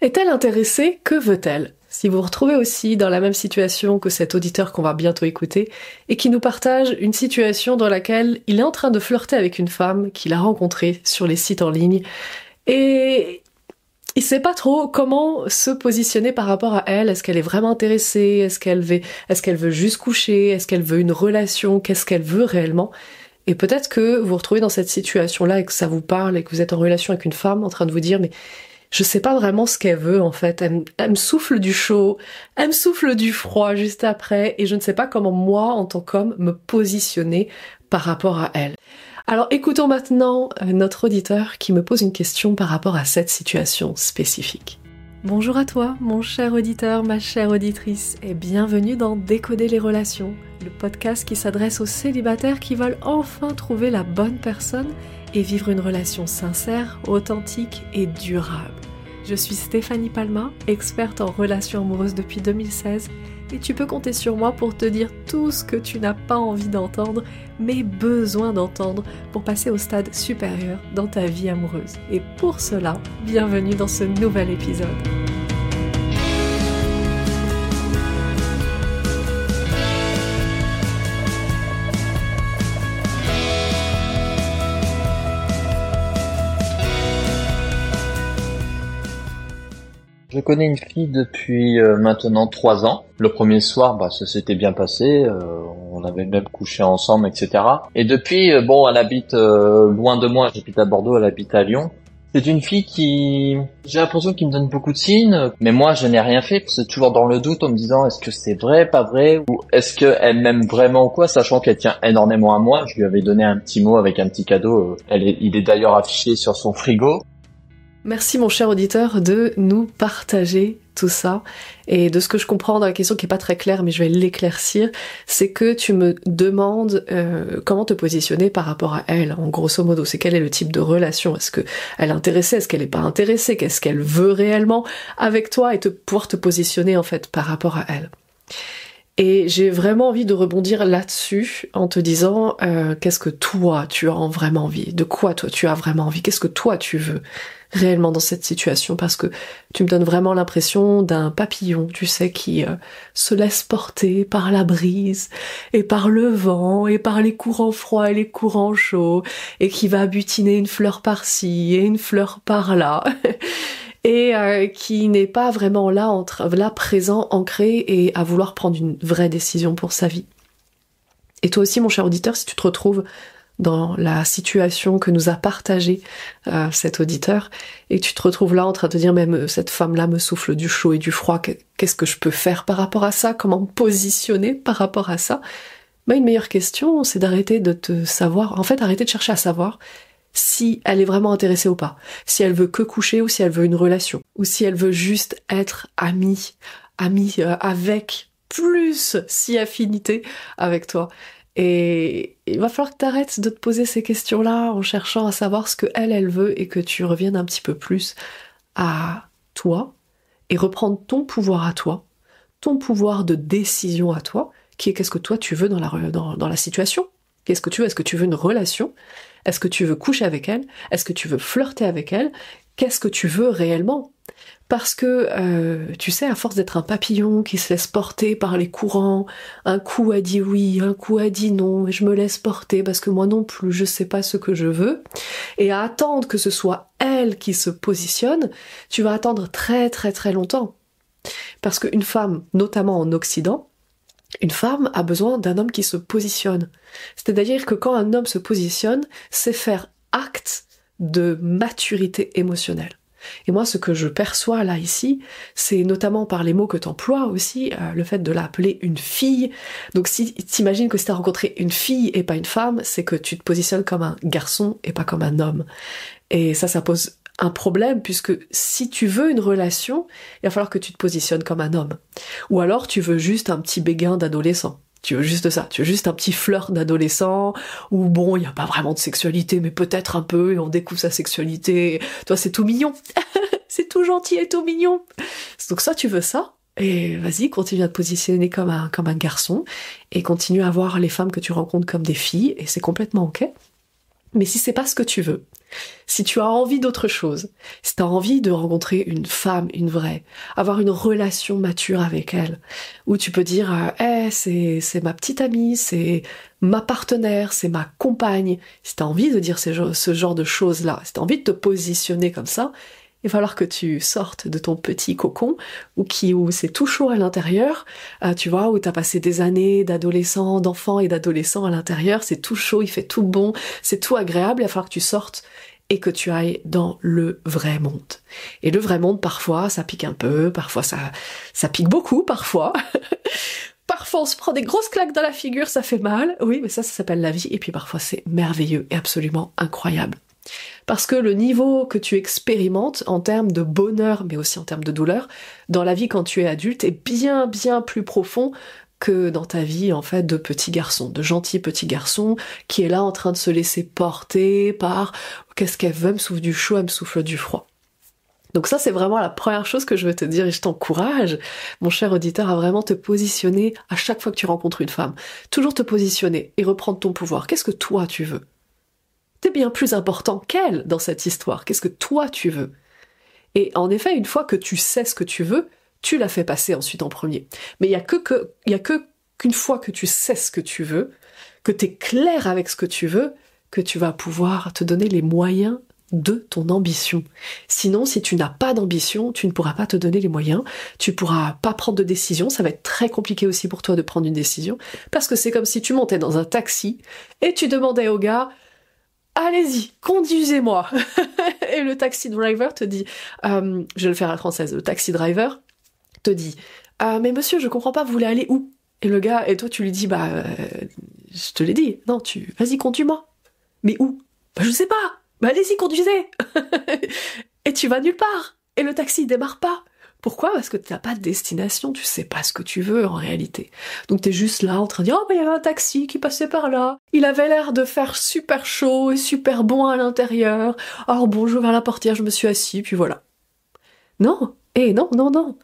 Est-elle intéressée? Que veut-elle? Si vous vous retrouvez aussi dans la même situation que cet auditeur qu'on va bientôt écouter et qui nous partage une situation dans laquelle il est en train de flirter avec une femme qu'il a rencontrée sur les sites en ligne et il sait pas trop comment se positionner par rapport à elle. Est-ce qu'elle est vraiment intéressée? Est-ce qu'elle veut, est-ce qu'elle veut juste coucher? Est-ce qu'elle veut une relation? Qu'est-ce qu'elle veut réellement? Et peut-être que vous vous retrouvez dans cette situation-là et que ça vous parle et que vous êtes en relation avec une femme en train de vous dire mais je sais pas vraiment ce qu'elle veut en fait. Elle, elle, me souffle du chaud, elle me souffle du froid juste après et je ne sais pas comment moi en tant qu'homme me positionner par rapport à elle. Alors écoutons maintenant euh, notre auditeur qui me pose une question par rapport à cette situation spécifique. Bonjour à toi, mon cher auditeur, ma chère auditrice, et bienvenue dans Décoder les relations, le podcast qui s'adresse aux célibataires qui veulent enfin trouver la bonne personne et vivre une relation sincère, authentique et durable. Je suis Stéphanie Palma, experte en relations amoureuses depuis 2016 et tu peux compter sur moi pour te dire tout ce que tu n'as pas envie d'entendre, mais besoin d'entendre pour passer au stade supérieur dans ta vie amoureuse. Et pour cela, bienvenue dans ce nouvel épisode. Je connais une fille depuis euh, maintenant trois ans. Le premier soir, bah, ça s'était bien passé. Euh, on avait même couché ensemble, etc. Et depuis, euh, bon, elle habite loin de moi. J'habite à Bordeaux, elle habite à Lyon. C'est une fille qui, j'ai l'impression qu'il me donne beaucoup de signes, mais moi je n'ai rien fait. C'est toujours dans le doute en me disant est-ce que c'est vrai, pas vrai, ou est-ce qu'elle m'aime vraiment ou quoi, sachant qu'elle tient énormément à moi. Je lui avais donné un petit mot avec un petit cadeau. Elle il est d'ailleurs affiché sur son frigo. Merci mon cher auditeur de nous partager tout ça. Et de ce que je comprends dans la question qui est pas très claire, mais je vais l'éclaircir, c'est que tu me demandes euh, comment te positionner par rapport à elle, en grosso modo. C'est quel est le type de relation? Est-ce que elle est intéressée? Est-ce qu'elle est pas intéressée? Qu'est-ce qu'elle veut réellement avec toi et te pouvoir te positionner en fait par rapport à elle? Et j'ai vraiment envie de rebondir là-dessus en te disant euh, qu'est-ce que toi tu as vraiment envie? De quoi toi tu as vraiment envie? Qu'est-ce que toi tu veux? Réellement dans cette situation parce que tu me donnes vraiment l'impression d'un papillon, tu sais, qui euh, se laisse porter par la brise et par le vent et par les courants froids et les courants chauds et qui va butiner une fleur par-ci et une fleur par-là. et euh, qui n'est pas vraiment là, entre, là présent, ancré et à vouloir prendre une vraie décision pour sa vie. Et toi aussi, mon cher auditeur, si tu te retrouves dans la situation que nous a partagée euh, cet auditeur, et tu te retrouves là en train de te dire même cette femme-là me souffle du chaud et du froid, qu'est-ce que je peux faire par rapport à ça, comment me positionner par rapport à ça? Bah, Une meilleure question, c'est d'arrêter de te savoir, en fait arrêter de chercher à savoir si elle est vraiment intéressée ou pas, si elle veut que coucher ou si elle veut une relation, ou si elle veut juste être amie, amie euh, avec plus si affinité avec toi. Et il va falloir que tu arrêtes de te poser ces questions-là en cherchant à savoir ce que elle, veut et que tu reviennes un petit peu plus à toi et reprendre ton pouvoir à toi, ton pouvoir de décision à toi, qui est qu'est-ce que toi tu veux dans la, dans, dans la situation? Qu'est-ce que tu veux? Est-ce que tu veux une relation? Est-ce que tu veux coucher avec elle? Est-ce que tu veux flirter avec elle? Qu'est-ce que tu veux réellement? Parce que, euh, tu sais, à force d'être un papillon qui se laisse porter par les courants, un coup a dit oui, un coup a dit non, et je me laisse porter parce que moi non plus, je sais pas ce que je veux, et à attendre que ce soit elle qui se positionne, tu vas attendre très très très longtemps. Parce qu'une femme, notamment en Occident, une femme a besoin d'un homme qui se positionne. C'est-à-dire que quand un homme se positionne, c'est faire acte de maturité émotionnelle. Et moi, ce que je perçois là ici, c'est notamment par les mots que tu emploies aussi, euh, le fait de l'appeler une fille. Donc si t'imagines que si t'as rencontré une fille et pas une femme, c'est que tu te positionnes comme un garçon et pas comme un homme. Et ça, ça pose un problème puisque si tu veux une relation, il va falloir que tu te positionnes comme un homme. Ou alors tu veux juste un petit béguin d'adolescent. Tu veux juste ça, tu veux juste un petit flirt d'adolescent, où bon, il n'y a pas vraiment de sexualité, mais peut-être un peu, et on découvre sa sexualité. Toi, c'est tout mignon. c'est tout gentil et tout mignon. Donc ça, tu veux ça, et vas-y, continue à te positionner comme un, garçon, et continue à voir les femmes que tu rencontres comme des filles, et c'est complètement ok. Mais si c'est pas ce que tu veux, Si tu as envie d'autre chose, si tu as envie de rencontrer une femme, une vraie, avoir une relation mature avec elle, où tu peux dire, eh, c'est, c'est ma petite amie, c'est ma partenaire, c'est ma compagne, si tu as envie de dire ce, ce genre de choses-là, si tu as envie de te positionner comme ça, il va falloir que tu sortes de ton petit cocon où qui où c'est tout chaud à l'intérieur, euh, tu vois, où t'as passé des années d'adolescents, d'enfants et d'adolescents à l'intérieur, c'est tout chaud, il fait tout bon, c'est tout agréable, il va falloir que tu sortes et que tu ailles dans le vrai monde. Et le vrai monde, parfois, ça pique un peu, parfois ça, ça pique beaucoup, parfois. parfois on se prend des grosses claques dans la figure, ça fait mal. Oui, mais ça, ça s'appelle la vie. Et puis parfois c'est merveilleux et absolument incroyable. Parce que le niveau que tu expérimentes en termes de bonheur, mais aussi en termes de douleur, dans la vie quand tu es adulte, est bien bien plus profond que dans ta vie en fait de petit garçon, de gentil petit garçon qui est là en train de se laisser porter par qu'est-ce qu'elle veut, me souffle du chaud, elle me souffle du froid. Donc ça c'est vraiment la première chose que je veux te dire et je t'encourage, mon cher auditeur, à vraiment te positionner à chaque fois que tu rencontres une femme. Toujours te positionner et reprendre ton pouvoir. Qu'est-ce que toi tu veux? T'es bien plus important qu'elle dans cette histoire. Qu'est-ce que toi tu veux? Et en effet, une fois que tu sais ce que tu veux, tu la fais passer ensuite en premier. Mais il y a que, il a que qu'une fois que tu sais ce que tu veux, que tu clair avec ce que tu veux, que tu vas pouvoir te donner les moyens de ton ambition. Sinon, si tu n'as pas d'ambition, tu ne pourras pas te donner les moyens, tu pourras pas prendre de décision, ça va être très compliqué aussi pour toi de prendre une décision, parce que c'est comme si tu montais dans un taxi et tu demandais au gars, allez-y, conduisez-moi. et le taxi driver te dit, euh, je vais le faire à la française, le taxi driver te dit, ah, mais monsieur, je comprends pas, vous voulez aller où? Et le gars, et toi tu lui dis, bah, euh, je te l'ai dit, non, tu, vas-y, conduis-moi. Mais où? Bah, je sais pas. Bah, allez-y, conduisez. et tu vas nulle part. Et le taxi démarre pas. Pourquoi? Parce que tu n'as pas de destination, tu sais pas ce que tu veux en réalité. Donc tu es juste là en train de dire oh il y avait un taxi qui passait par là. Il avait l'air de faire super chaud et super bon à l'intérieur. Alors bon, je vers la portière, je me suis assis puis voilà. Non, eh non non non.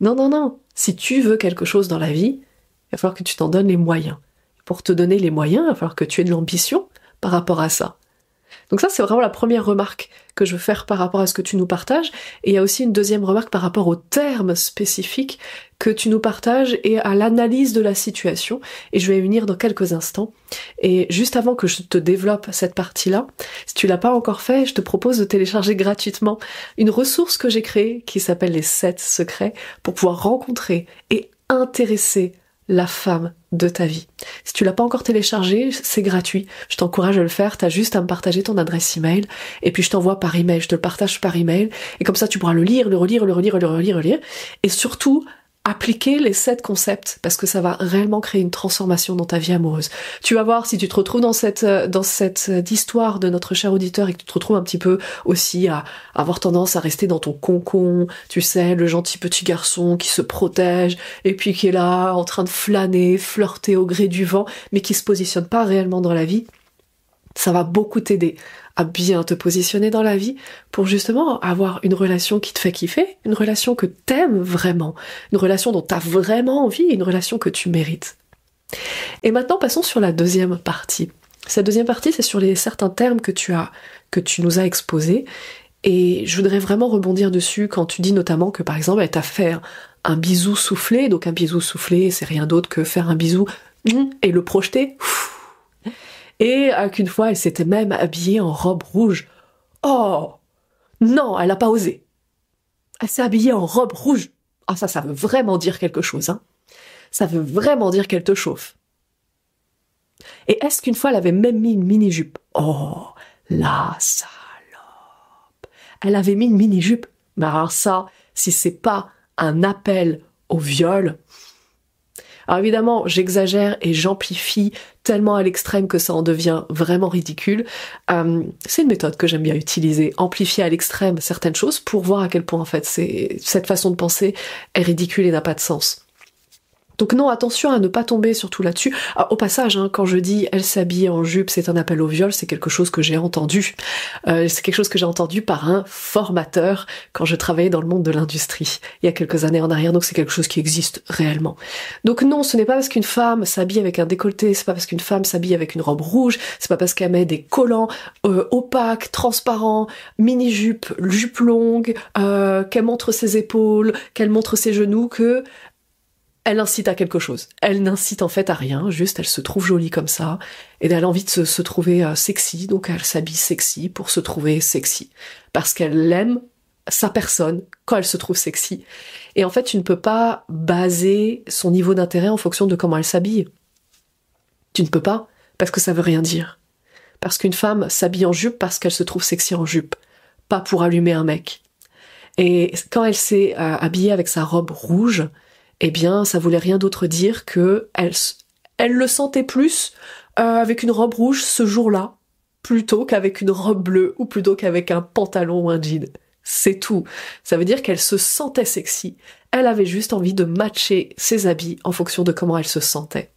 Non non non. Si tu veux quelque chose dans la vie, il va falloir que tu t'en donnes les moyens. Pour te donner les moyens, il va falloir que tu aies de l'ambition par rapport à ça. Donc ça, c'est vraiment la première remarque que je veux faire par rapport à ce que tu nous partages. Et il y a aussi une deuxième remarque par rapport aux termes spécifiques que tu nous partages et à l'analyse de la situation. Et je vais y venir dans quelques instants. Et juste avant que je te développe cette partie-là, si tu l'as pas encore fait, je te propose de télécharger gratuitement une ressource que j'ai créée qui s'appelle les 7 secrets pour pouvoir rencontrer et intéresser la femme de ta vie. Si tu l'as pas encore téléchargé, c'est gratuit. Je t'encourage à le faire. T'as juste à me partager ton adresse email et puis je t'envoie par email. Je te le partage par email et comme ça tu pourras le lire, le relire, le relire, le relire, le relire et surtout appliquer les sept concepts parce que ça va réellement créer une transformation dans ta vie amoureuse. Tu vas voir si tu te retrouves dans cette euh, dans cette euh, histoire de notre cher auditeur et que tu te retrouves un petit peu aussi à, avoir tendance à rester dans ton concon, tu sais, le gentil petit garçon qui se protège et puis qui est là en train de flâner, flirter au gré du vent, mais qui se positionne pas réellement dans la vie. Ça va beaucoup t'aider à bien te positionner dans la vie pour justement avoir une relation qui te fait kiffer, une relation que t'aimes vraiment, une relation dont t'as vraiment envie, une relation que tu mérites. Et maintenant, passons sur la deuxième partie. Cette deuxième partie, c'est sur les certains termes que tu as, que tu nous as exposés. Et je voudrais vraiment rebondir dessus quand tu dis notamment que par exemple, elle t'a fait un bisou soufflé. Donc un bisou soufflé, c'est rien d'autre que faire un bisou et le projeter et qu'une fois elle s'était même habillée en robe rouge. Oh Non, elle n'a pas osé. Elle s'est habillée en robe rouge. Ah ça, ça veut vraiment dire quelque chose, hein. Ça veut vraiment dire qu'elle te chauffe. Et est-ce qu'une fois elle avait même mis une mini-jupe? Oh, la salope Elle avait mis une mini-jupe. Mais alors ça, si c'est pas un appel au viol, alors évidemment, j'exagère et j'amplifie tellement à l'extrême que ça en devient vraiment ridicule. Euh, c'est une méthode que j'aime bien utiliser, amplifier à l'extrême certaines choses pour voir à quel point en fait cette façon de penser est ridicule et n'a pas de sens. Donc non, attention à ne pas tomber surtout là-dessus. Ah, au passage, hein, quand je dis elle s'habille en jupe, c'est un appel au viol, c'est quelque chose que j'ai entendu. Euh, c'est quelque chose que j'ai entendu par un formateur quand je travaillais dans le monde de l'industrie il y a quelques années en arrière. Donc c'est quelque chose qui existe réellement. Donc non, ce n'est pas parce qu'une femme s'habille avec un décolleté, c'est pas parce qu'une femme s'habille avec une robe rouge, c'est pas parce qu'elle met des collants euh, opaques, transparents, mini jupe, jupe longue, euh, qu'elle montre ses épaules, qu'elle montre ses genoux que elle incite à quelque chose. Elle n'incite en fait à rien, juste elle se trouve jolie comme ça, et elle a envie de se, trouver euh, sexy, donc elle s'habille sexy pour se trouver sexy. Parce qu'elle aime sa personne quand elle se trouve sexy. Et en fait, tu ne peux pas baser son niveau d'intérêt en fonction de comment elle s'habille. Tu ne peux pas, parce que ça veut rien dire. Parce qu'une femme s'habille en jupe parce qu'elle se trouve sexy en jupe, pas pour allumer un mec. Et quand elle s'est euh, habillée avec sa robe rouge, eh bien, ça voulait rien d'autre dire que elle, le sentait plus euh, avec une robe rouge ce jour-là, plutôt qu'avec une robe bleue ou plutôt qu'avec un pantalon ou un jean. C'est tout. Ça veut dire qu'elle se sentait sexy. Elle avait juste envie de matcher ses habits en fonction de comment elle se sentait.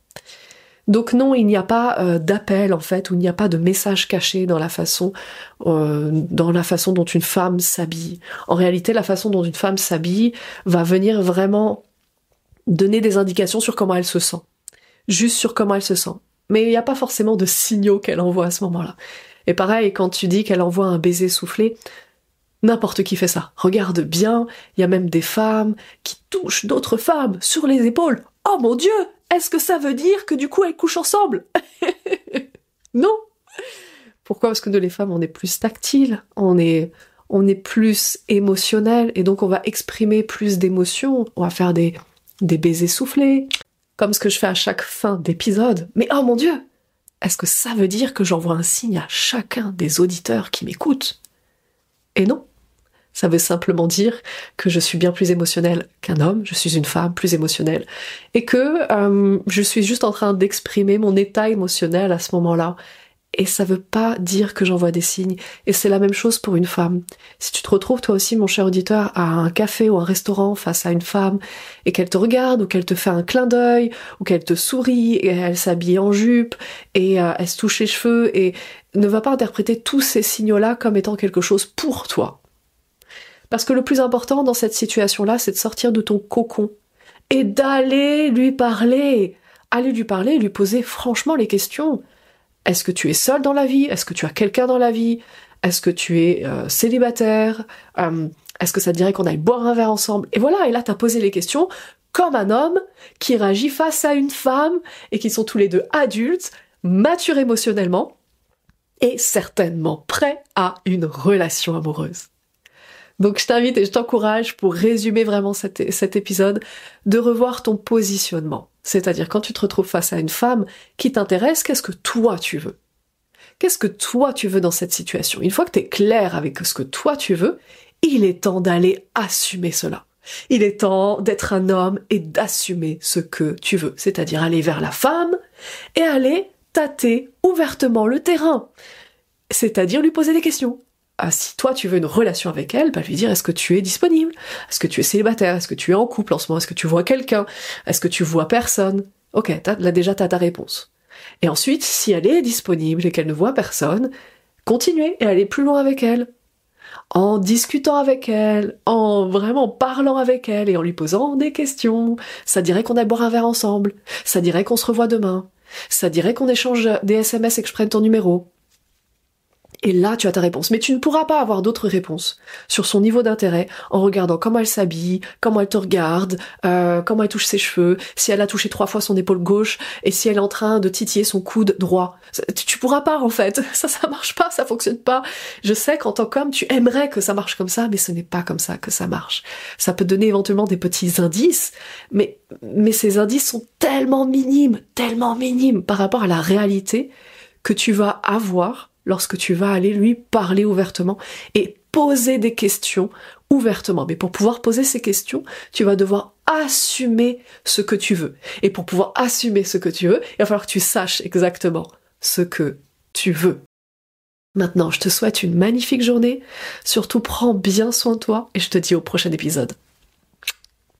Donc non, il n'y a pas euh, d'appel en fait, ou il n'y a pas de message caché dans la façon, euh, dans la façon dont une femme s'habille. En réalité, la façon dont une femme s'habille va venir vraiment donner des indications sur comment elle se sent. Juste sur comment elle se sent. Mais il n'y a pas forcément de signaux qu'elle envoie à ce moment-là. Et pareil, quand tu dis qu'elle envoie un baiser soufflé, n'importe qui fait ça. Regarde bien, il y a même des femmes qui touchent d'autres femmes sur les épaules. Oh mon dieu, est-ce que ça veut dire que du coup elles couchent ensemble? Non. Pourquoi? Parce que nous les femmes, on est plus tactile, on est on est plus émotionnel et donc on va exprimer plus d'émotions, on va faire des des baisers soufflés, comme ce que je fais à chaque fin d'épisode. Mais oh mon dieu! Est-ce que ça veut dire que j'envoie un signe à chacun des auditeurs qui m'écoutent? Et non. Ça veut simplement dire que je suis bien plus émotionnelle qu'un homme, je suis une femme plus émotionnelle, et que euh, je suis juste en train d'exprimer mon état émotionnel à ce moment-là, et ça veut pas dire que j'envoie des signes. Et c'est la même chose pour une femme. Si tu te retrouves toi aussi, mon cher auditeur, à un café ou un restaurant face à une femme et qu'elle te regarde ou qu'elle te fait un clin d'œil ou qu'elle te sourit et elle s'habille en jupe et euh, elle se touche les cheveux et ne va pas interpréter tous ces signaux-là comme étant quelque chose pour toi. Parce que le plus important dans cette situation-là, c'est de sortir de ton cocon et d'aller lui parler. Aller lui parler, lui poser franchement les questions. Est-ce que tu es seul dans la vie? Est-ce que tu as quelqu'un dans la vie? Est-ce que tu es euh, célibataire? Euh, Est-ce que ça te dirait qu'on aille boire un verre ensemble? Et voilà, et là, tu as posé les questions comme un homme qui réagit face à une femme et qui sont tous les deux adultes, matures émotionnellement et certainement prêts à une relation amoureuse. Donc je t'invite et je t'encourage pour résumer vraiment cet, épisode de revoir ton positionnement. C'est-à-dire quand tu te retrouves face à une femme qui t'intéresse, qu'est-ce que toi tu veux? Qu'est-ce que toi tu veux dans cette situation? Une fois que tu es clair avec ce que toi tu veux, il est temps d'aller assumer cela. Il est temps d'être un homme et d'assumer ce que tu veux, c'est-à-dire aller vers la femme et aller tâter ouvertement le terrain, c'est-à-dire lui poser des questions. Ah, si toi tu veux une relation avec elle, bah lui dire est-ce que tu es disponible? Est-ce que tu es célibataire? Est-ce que tu es en couple en ce moment? Est-ce que tu vois quelqu'un? Est-ce que tu vois personne? Ok, là déjà t'as ta réponse. Et ensuite, si elle est disponible et qu'elle ne voit personne, continuez et aller plus loin avec elle. En discutant avec elle, en vraiment parlant avec elle et en lui posant des questions. Ça dirait qu'on aille boire un verre ensemble. Ça dirait qu'on se revoit demain. Ça dirait qu'on échange des SMS et que je prenne ton numéro. Et là, tu as ta réponse. Mais tu ne pourras pas avoir d'autres réponses sur son niveau d'intérêt en regardant comment elle s'habille, comment elle te regarde, euh, comment elle touche ses cheveux, si elle a touché trois fois son épaule gauche et si elle est en train de titiller son coude droit. Tu pourras pas en fait. Ça, ça marche pas, ça fonctionne pas. Je sais qu'en tant qu'homme, tu aimerais que ça marche comme ça, mais ce n'est pas comme ça que ça marche. Ça peut donner éventuellement des petits indices, mais, mais ces indices sont tellement minimes, tellement minimes par rapport à la réalité que tu vas avoir lorsque tu vas aller lui parler ouvertement et poser des questions ouvertement. Mais pour pouvoir poser ces questions, tu vas devoir assumer ce que tu veux. Et pour pouvoir assumer ce que tu veux, il va falloir que tu saches exactement ce que tu veux. Maintenant, je te souhaite une magnifique journée. Surtout, prends bien soin de toi et je te dis au prochain épisode.